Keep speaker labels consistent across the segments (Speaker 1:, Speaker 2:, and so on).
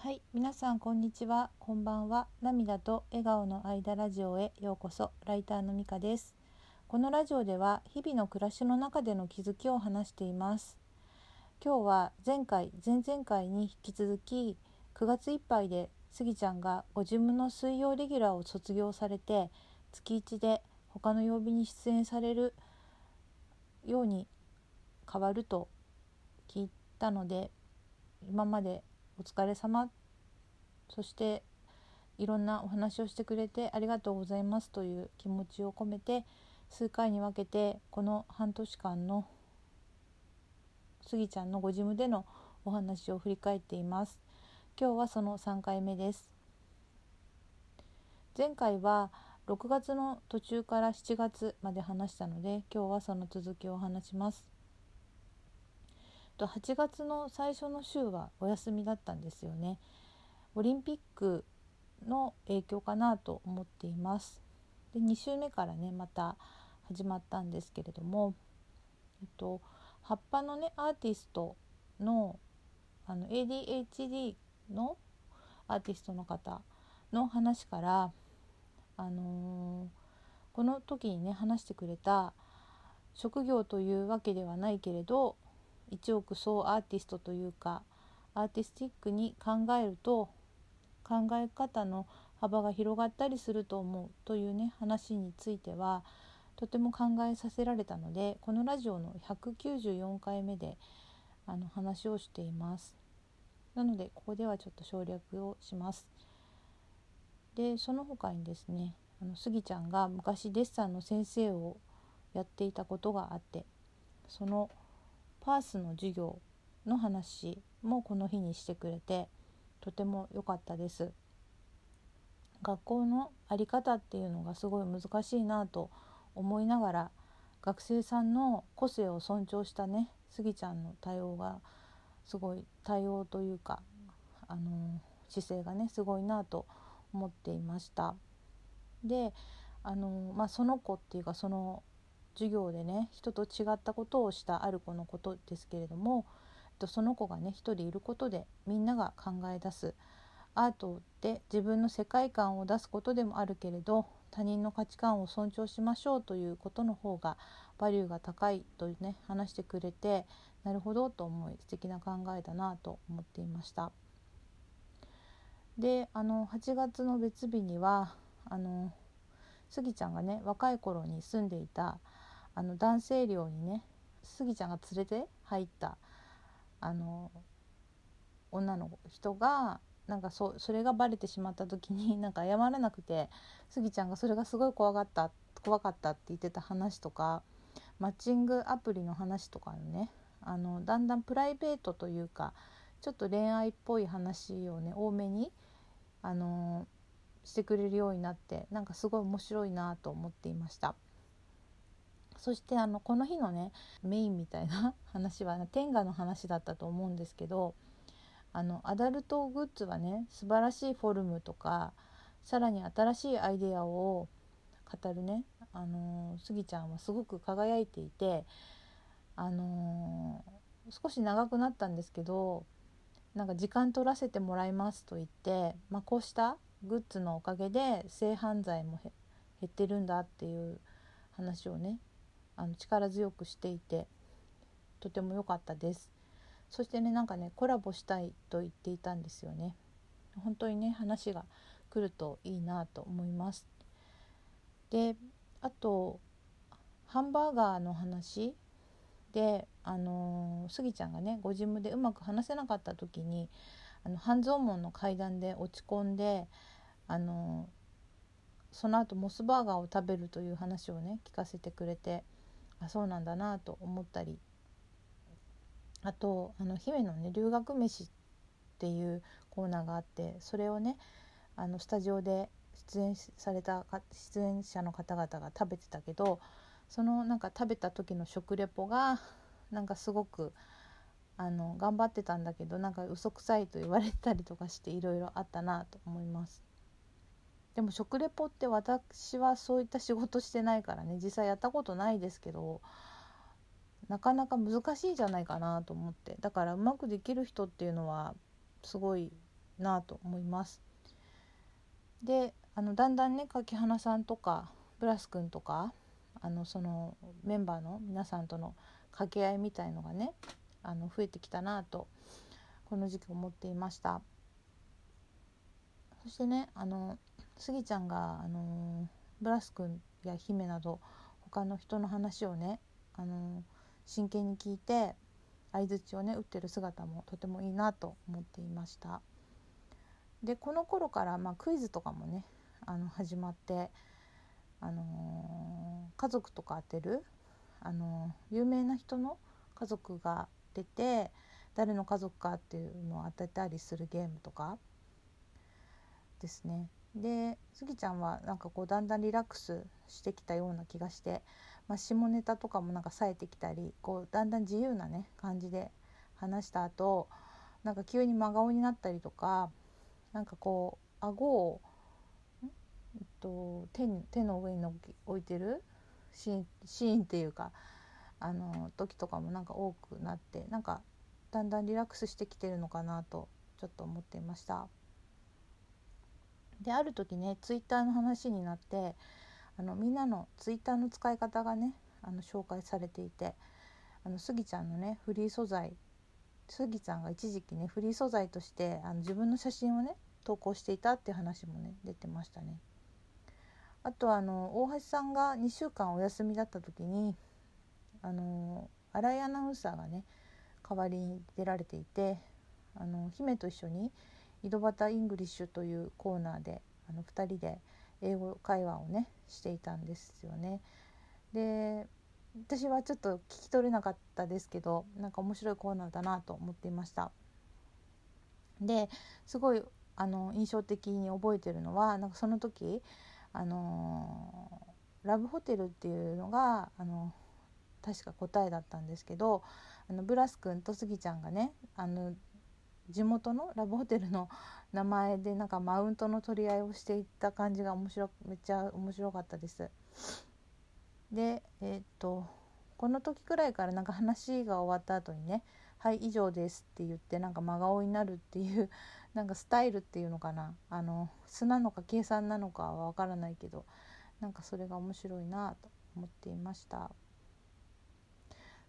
Speaker 1: はい、皆さんこんにちは、こんばんは。涙と笑顔の間ラジオへようこそ。ライターのみかです。このラジオでは日々の暮らしの中での気づきを話しています。今日は前回、前々回に引き続き9月いっぱいでスギちゃんがご自分の水曜レギュラーを卒業されて月1で他の曜日に出演されるように変わると聞いたので今までお疲れ様。そしていろんなお話をしてくれてありがとうございますという気持ちを込めて数回に分けてこの半年間のスギちゃんのご事務でのお話を振り返っています。今日はその3回目です。前回は6月の途中から7月まで話したので今日はその続きを話します。と8月の最初の週はお休みだったんですよね。オリンピックの影響かなと思っています。で2週目からねまた始まったんですけれども、えっと、葉っぱのねアーティストのあの ADHD のアーティストの方の話からあのー、この時にね話してくれた職業というわけではないけれど一億総アーティストというかアーティスティックに考えると考え方の幅が広がったりすると思うというね話についてはとても考えさせられたのでこのラジオの194回目であの話をしています。なのでここではちょっと省略をします。でその他にですねあのスギちゃんが昔デッサンの先生をやっていたことがあってそのパースの授業の話もこの日にしてくれてとても良かったです。学校の在り方っていうのがすごい難しいなと思いながら学生さんの個性を尊重したねスギちゃんの対応がすごい対応というかあの姿勢がねすごいなと思っていました。であの、まあ、その子っていうかその授業でね人と違ったことをしたある子のことですけれどもその子がね一人いることでみんなが考え出すアートって自分の世界観を出すことでもあるけれど他人の価値観を尊重しましょうということの方がバリューが高いとね話してくれてなるほどと思い素敵な考えだなと思っていました。であの8月の別日にはあのスギちゃんがね若い頃に住んでいたあの男性寮にねスギちゃんが連れて入ったあの女の人がなんかそそれがバレてしまった時に なんか謝らなくてスギちゃんがそれがすごい怖がった怖かったって言ってた話とかマッチングアプリの話とかのねあのだんだんプライベートというかちょっと恋愛っぽい話をね多めにあのしてくれるようになってなんかすごい面白いなと思っていました。そしてあのこの日のねメインみたいな 話は天下の話だったと思うんですけどあのアダルトグッズはね素晴らしいフォルムとかさらに新しいアイデアを語るねあのスギちゃんはすごく輝いていてあの少し長くなったんですけどなんか時間取らせてもらいますと言って、まあ、こうしたグッズのおかげで性犯罪も減ってるんだっていう話をねあの力強くしていてとても良かったです。そしてねなんかねコラボしたいと言っていたんですよね。本当にね話が来るといいなと思います。であとハンバーガーの話であのー、スギちゃんがねご事務でうまく話せなかった時にあの半蔵門の階段で落ち込んであのー、その後モスバーガーを食べるという話をね聞かせてくれてあそうなんだなと思ったりあとあの姫のね留学飯っていうコーナーがあってそれをねあのスタジオで出演された出演者の方々が食べてたけどそのなんか食べた時の食レポがなんかすごくあの頑張ってたんだけどなんか嘘くさいと言われたりとかしていろいろあったなと思います。でも食レポって私はそういった仕事してないからね。実際やったことないですけどなかなか難しいじゃないかなと思って。だからうまくできる人っていうのはすごいなと思います。であのだんだんね柿花さんとかブラス君とかあのそのメンバーの皆さんとの掛け合いみたいのがねあの増えてきたなとこの時期思っていました。そしてねあのスギちゃんがあのブラス君や姫など他の人の話をねあの真剣に聞いて相づちをね打ってる姿もとてもいいなと思っていましたでこの頃から、まあ、クイズとかもねあの始まって、あのー、家族とか当てる、あの、有名な人の家族が出て誰の家族かっていうのを当てたりするゲームとかですね。でスギちゃんはなんかこうだんだんリラックスしてきたような気がして、まあ、下ネタとかもなんか冴えてきたりこうだんだん自由なね感じで話した後なんか急に真顔になったりとかなんかこう顎をえっと、手に手の上に置いてる？シーンシーンっていうかあの時とかもなんか多くなってなんかだんだんリラックスしてきてるのかなとちょっと思っていました。である時ねツイッターの話になってあのみんなのツイッターの使い方がねあの紹介されていてあのスギちゃんのねフリー素材スギちゃんが一時期ねフリー素材としてあの自分の写真をね投稿していたっていう話もね出てましたね。あとあの大橋さんが2週間お休みだった時にあの新井アナウンサーがね代わりに出られていてあの姫と一緒に井戸端イングリッシュというコーナーであの2人で英語会話をねしていたんですよね。で私はちょっと聞き取れなかったですけどなんか面白いコーナーだなと思っていました。ですごいあの印象的に覚えてるのはなんかその時あのラブホテルっていうのがあの確か答えだったんですけどあのブラス君とスギちゃんがねあの地元のラブホテルの名前でなんかマウントの取り合いをしていった感じが面白めっちゃ面白かったです。でえー、っとこの時くらいからなんか話が終わった後にね「はい以上です」って言ってなんか真顔になるっていう なんかスタイルっていうのかなあの素なのか計算なのかは分からないけどなんかそれが面白いなと思っていました。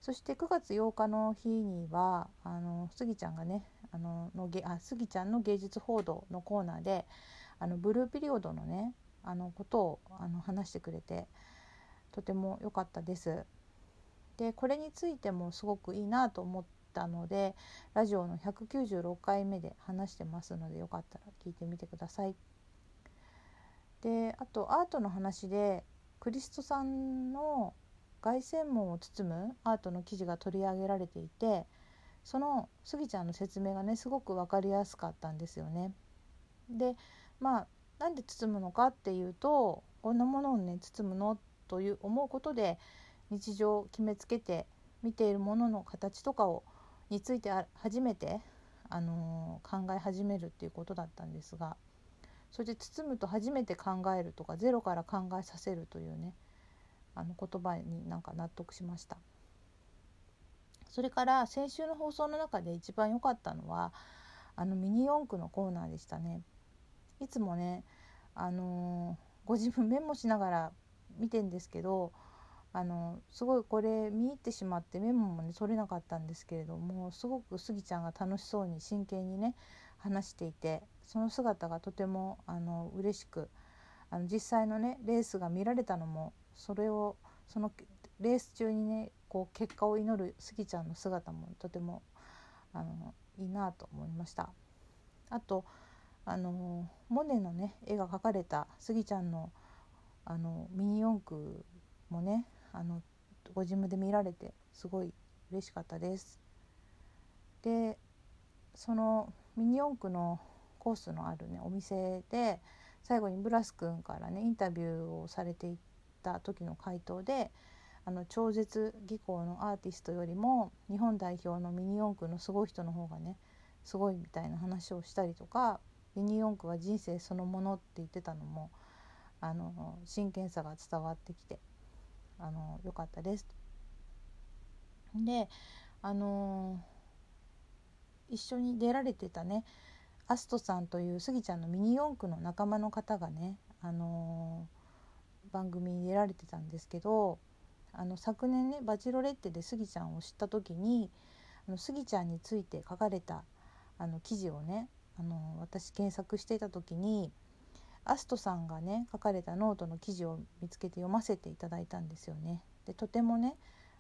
Speaker 1: そして9月8日の日にはあのスギちゃんがねあののげあスギちゃんの芸術報道のコーナーであのブルーピリオドのねあのことをあの話してくれてとても良かったです。でこれについてもすごくいいなと思ったのでラジオの196回目で話してますのでよかったら聞いてみてください。であとアートの話でクリストさんの凱旋門を包むアートの記事が取り上げられていてそのスギちゃんの説明がねすごく分かりやすかったんですよね。でまあなんで包むのかっていうとこんなものをね包むの？という思うことで日常を決めつけて見ているものの形とかをについて初めて、あのー、考え始めるっていうことだったんですがそれで包むと初めて考えるとかゼロから考えさせるというねあの言葉になんか納得しました。それから先週の放送の中で一番良かったのはあのミニ四駆のコーナーでしたね。いつもねあのー、ご自分メモしながら見てんですけどあのすごいこれ見入ってしまってメモもね取れなかったんですけれどもすごくスギちゃんが楽しそうに真剣にね話していてその姿がとてもあの嬉しくあの実際のねレースが見られたのもそれをそのレース中にねこう結果を祈るスギちゃんの姿もとてもあのいいなと思いました。あとあのモネのね絵が描かれたスギちゃんのあのミニ四駆もねあのご自分で見られてすごい嬉しかったです。でそのミニ四駆のコースのあるねお店で最後にブラス君からねインタビューをされていた時の回答であの超絶技巧のアーティストよりも日本代表のミニ四駆のすごい人の方がねすごいみたいな話をしたりとかミニ四駆は人生そのものって言ってたのもあの真剣さが伝わってきてあのよかったです。であの一緒に出られてたねアストさんというスギちゃんのミニ四駆の仲間の方がね、あのー、番組に出られてたんですけどあの昨年ね「バチロレッテ」でスギちゃんを知った時にあのスギちゃんについて書かれたあの記事をねあの私検索していた時にアストさんがね書かれたノートの記事を見つけて読ませていただいたんですよね。でとてもね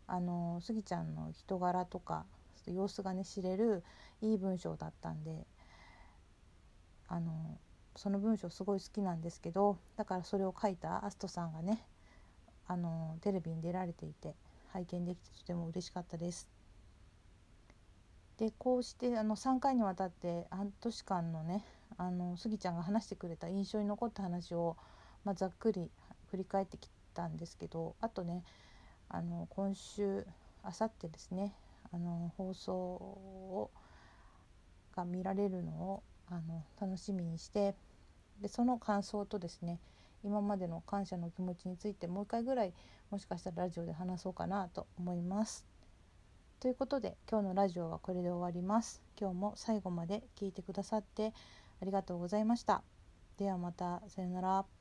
Speaker 1: あのスギちゃんの人柄とか様子がね知れるいい文章だったんであのその文章すごい好きなんですけどだからそれを書いたアストさんがねあのテレビに出られていて拝見できてとても嬉しかったです。でこうしてあの3回にわたって半年間のねあのスギちゃんが話してくれた印象に残った話を、まあ、ざっくり振り返ってきたんですけどあとねあの今週あさってですねあの放送をが見られるのをあの楽しみにしてでその感想とですね今までの感謝の気持ちについてもう一回ぐらいもしかしたらラジオで話そうかなと思います。ということで今日のラジオはこれで終わります。今日も最後まで聞いてくださってありがとうございました。ではまたさよなら。